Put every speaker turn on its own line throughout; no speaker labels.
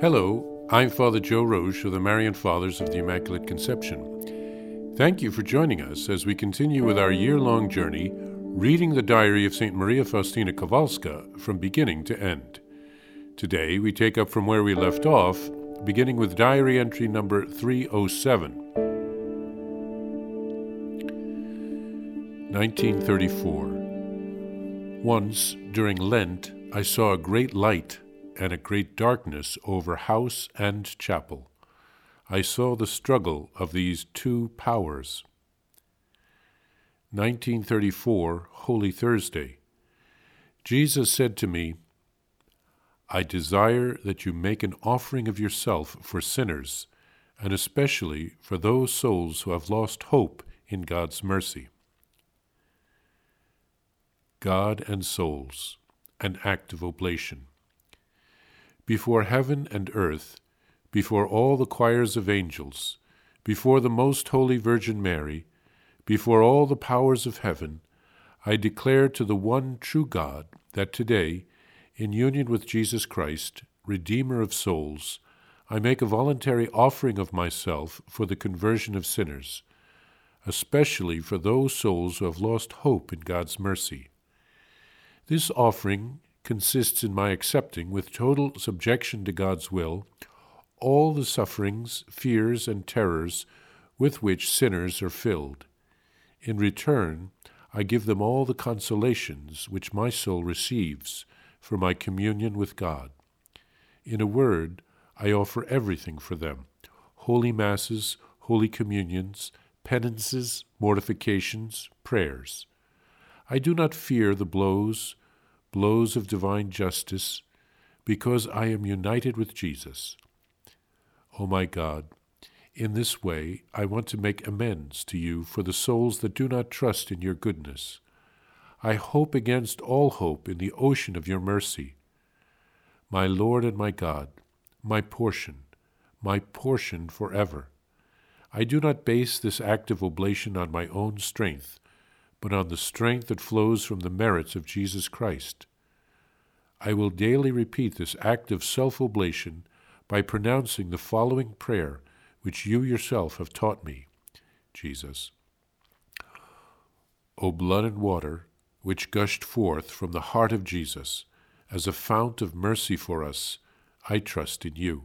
Hello, I'm Father Joe Roesch of the Marian Fathers of the Immaculate Conception. Thank you for joining us as we continue with our year long journey reading the diary of St. Maria Faustina Kowalska from beginning to end. Today we take up from where we left off, beginning with diary entry number 307. 1934. Once, during Lent, I saw a great light and a great darkness over house and chapel. I saw the struggle of these two powers. 1934, Holy Thursday. Jesus said to me, I desire that you make an offering of yourself for sinners, and especially for those souls who have lost hope in God's mercy. God and souls, an act of oblation. Before heaven and earth, before all the choirs of angels, before the most holy Virgin Mary, before all the powers of heaven, I declare to the one true God that today, in union with Jesus Christ, Redeemer of souls, I make a voluntary offering of myself for the conversion of sinners, especially for those souls who have lost hope in God's mercy. This offering consists in my accepting, with total subjection to God's will, all the sufferings, fears, and terrors with which sinners are filled. In return, I give them all the consolations which my soul receives for my communion with God. In a word, I offer everything for them holy masses, holy communions, penances, mortifications, prayers. I do not fear the blows, blows of divine justice, because I am united with Jesus. O oh my God, in this way, I want to make amends to you for the souls that do not trust in your goodness. I hope against all hope in the ocean of your mercy. My Lord and my God, my portion, my portion forever. I do not base this act of oblation on my own strength, but on the strength that flows from the merits of Jesus Christ. I will daily repeat this act of self oblation by pronouncing the following prayer which you yourself have taught me, Jesus. O blood and water, which gushed forth from the heart of Jesus as a fount of mercy for us, I trust in you.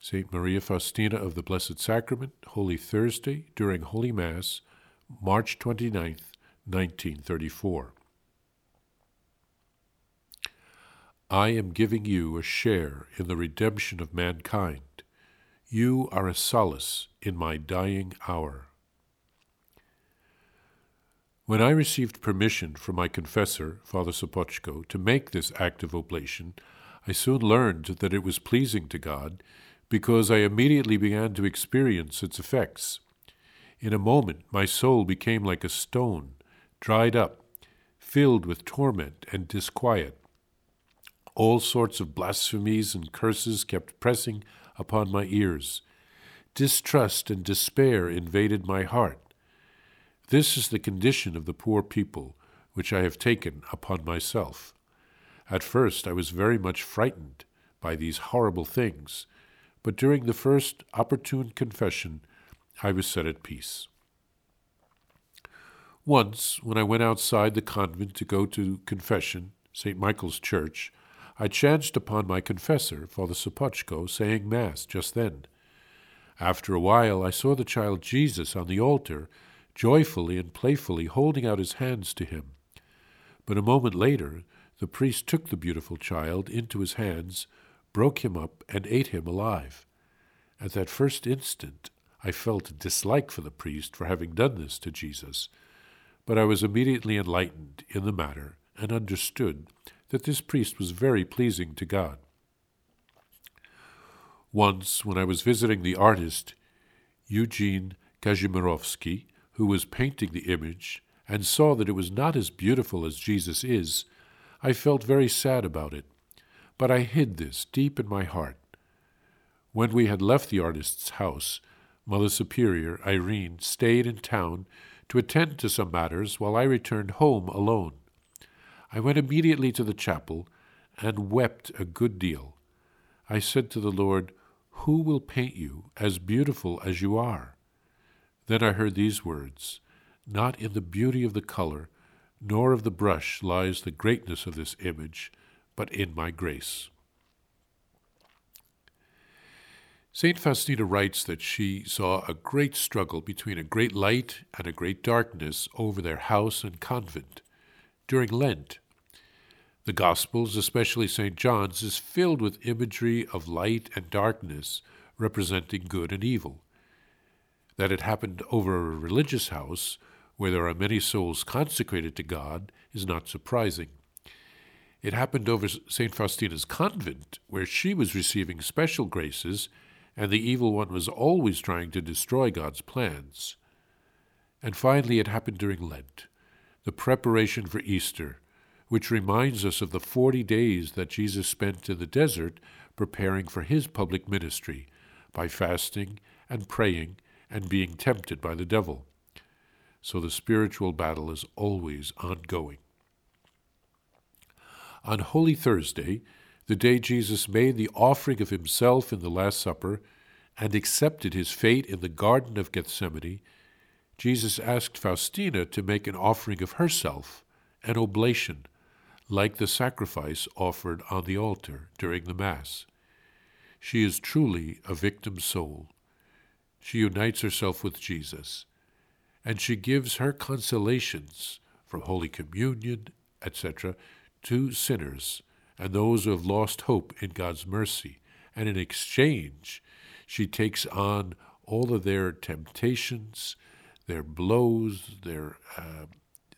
Saint Maria Faustina of the Blessed Sacrament, Holy Thursday, during Holy Mass, March 29th, 1934. I am giving you a share in the redemption of mankind you are a solace in my dying hour. When I received permission from my confessor, Father Sopoćko, to make this act of oblation, I soon learned that it was pleasing to God because I immediately began to experience its effects. In a moment, my soul became like a stone, dried up, filled with torment and disquiet. All sorts of blasphemies and curses kept pressing upon my ears. Distrust and despair invaded my heart. This is the condition of the poor people which I have taken upon myself. At first I was very much frightened by these horrible things, but during the first opportune confession I was set at peace. Once, when I went outside the convent to go to confession, St. Michael's Church, I chanced upon my confessor, Father Sopoćko, saying Mass just then. After a while, I saw the child Jesus on the altar, joyfully and playfully holding out his hands to him. But a moment later, the priest took the beautiful child into his hands, broke him up, and ate him alive. At that first instant, I felt a dislike for the priest for having done this to Jesus, but I was immediately enlightened in the matter and understood that this priest was very pleasing to God. Once, when I was visiting the artist Eugene Kazimirowski, who was painting the image, and saw that it was not as beautiful as Jesus is, I felt very sad about it. But I hid this deep in my heart. When we had left the artist's house, Mother Superior, Irene, stayed in town to attend to some matters while I returned home alone. I went immediately to the chapel and wept a good deal. I said to the Lord, Who will paint you as beautiful as you are? Then I heard these words Not in the beauty of the color, nor of the brush lies the greatness of this image, but in my grace. St. Faustina writes that she saw a great struggle between a great light and a great darkness over their house and convent during Lent. The Gospels, especially St. John's, is filled with imagery of light and darkness representing good and evil. That it happened over a religious house where there are many souls consecrated to God is not surprising. It happened over St. Faustina's convent, where she was receiving special graces and the evil one was always trying to destroy God's plans. And finally, it happened during Lent, the preparation for Easter, which reminds us of the forty days that Jesus spent in the desert preparing for his public ministry by fasting and praying and being tempted by the devil. So the spiritual battle is always ongoing. On Holy Thursday, the day Jesus made the offering of himself in the Last Supper and accepted his fate in the Garden of Gethsemane, Jesus asked Faustina to make an offering of herself, an oblation, like the sacrifice offered on the altar during the Mass. She is truly a victim soul. She unites herself with Jesus, and she gives her consolations from Holy Communion, etc., to sinners and those who have lost hope in God's mercy. And in exchange, she takes on all of their temptations, their blows, their uh,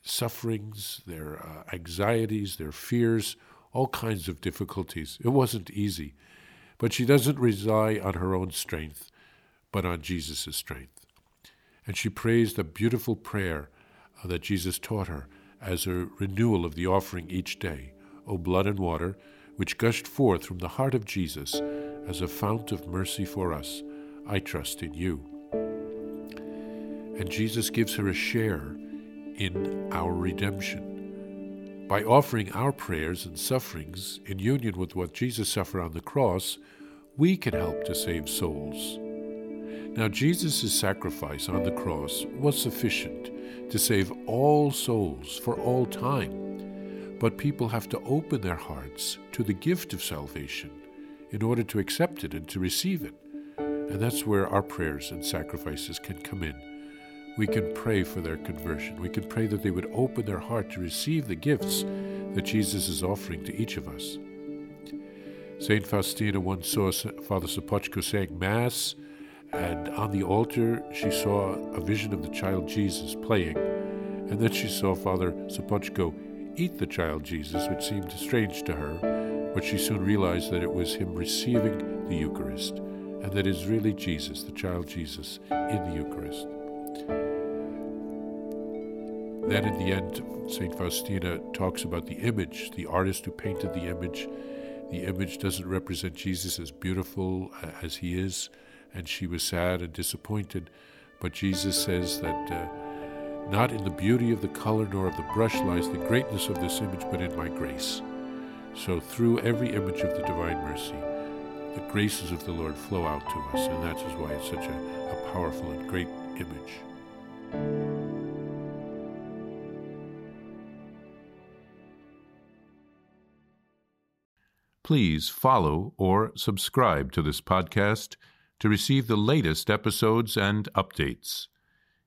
sufferings, their uh, anxieties, their fears, all kinds of difficulties. It wasn't easy. But she doesn't rely on her own strength, but on Jesus' strength. And she prays the beautiful prayer uh, that Jesus taught her as a renewal of the offering each day. O blood and water, which gushed forth from the heart of Jesus as a fount of mercy for us, I trust in you. And Jesus gives her a share in our redemption. By offering our prayers and sufferings in union with what Jesus suffered on the cross, we can help to save souls. Now, Jesus' sacrifice on the cross was sufficient to save all souls for all time. But people have to open their hearts to the gift of salvation in order to accept it and to receive it. And that's where our prayers and sacrifices can come in. We can pray for their conversion. We can pray that they would open their heart to receive the gifts that Jesus is offering to each of us. St. Faustina once saw Father Sopocko saying Mass, and on the altar she saw a vision of the child Jesus playing. And then she saw Father Sopocko eat the child Jesus, which seemed strange to her, but she soon realized that it was him receiving the Eucharist, and that is really Jesus, the child Jesus, in the Eucharist. Then in the end, St. Faustina talks about the image, the artist who painted the image. The image doesn't represent Jesus as beautiful as he is, and she was sad and disappointed. But Jesus says that uh, not in the beauty of the color nor of the brush lies the greatness of this image, but in my grace. So through every image of the Divine Mercy, the graces of the Lord flow out to us, and that is why it's such a, a powerful and great image.
Please follow or subscribe to this podcast to receive the latest episodes and updates.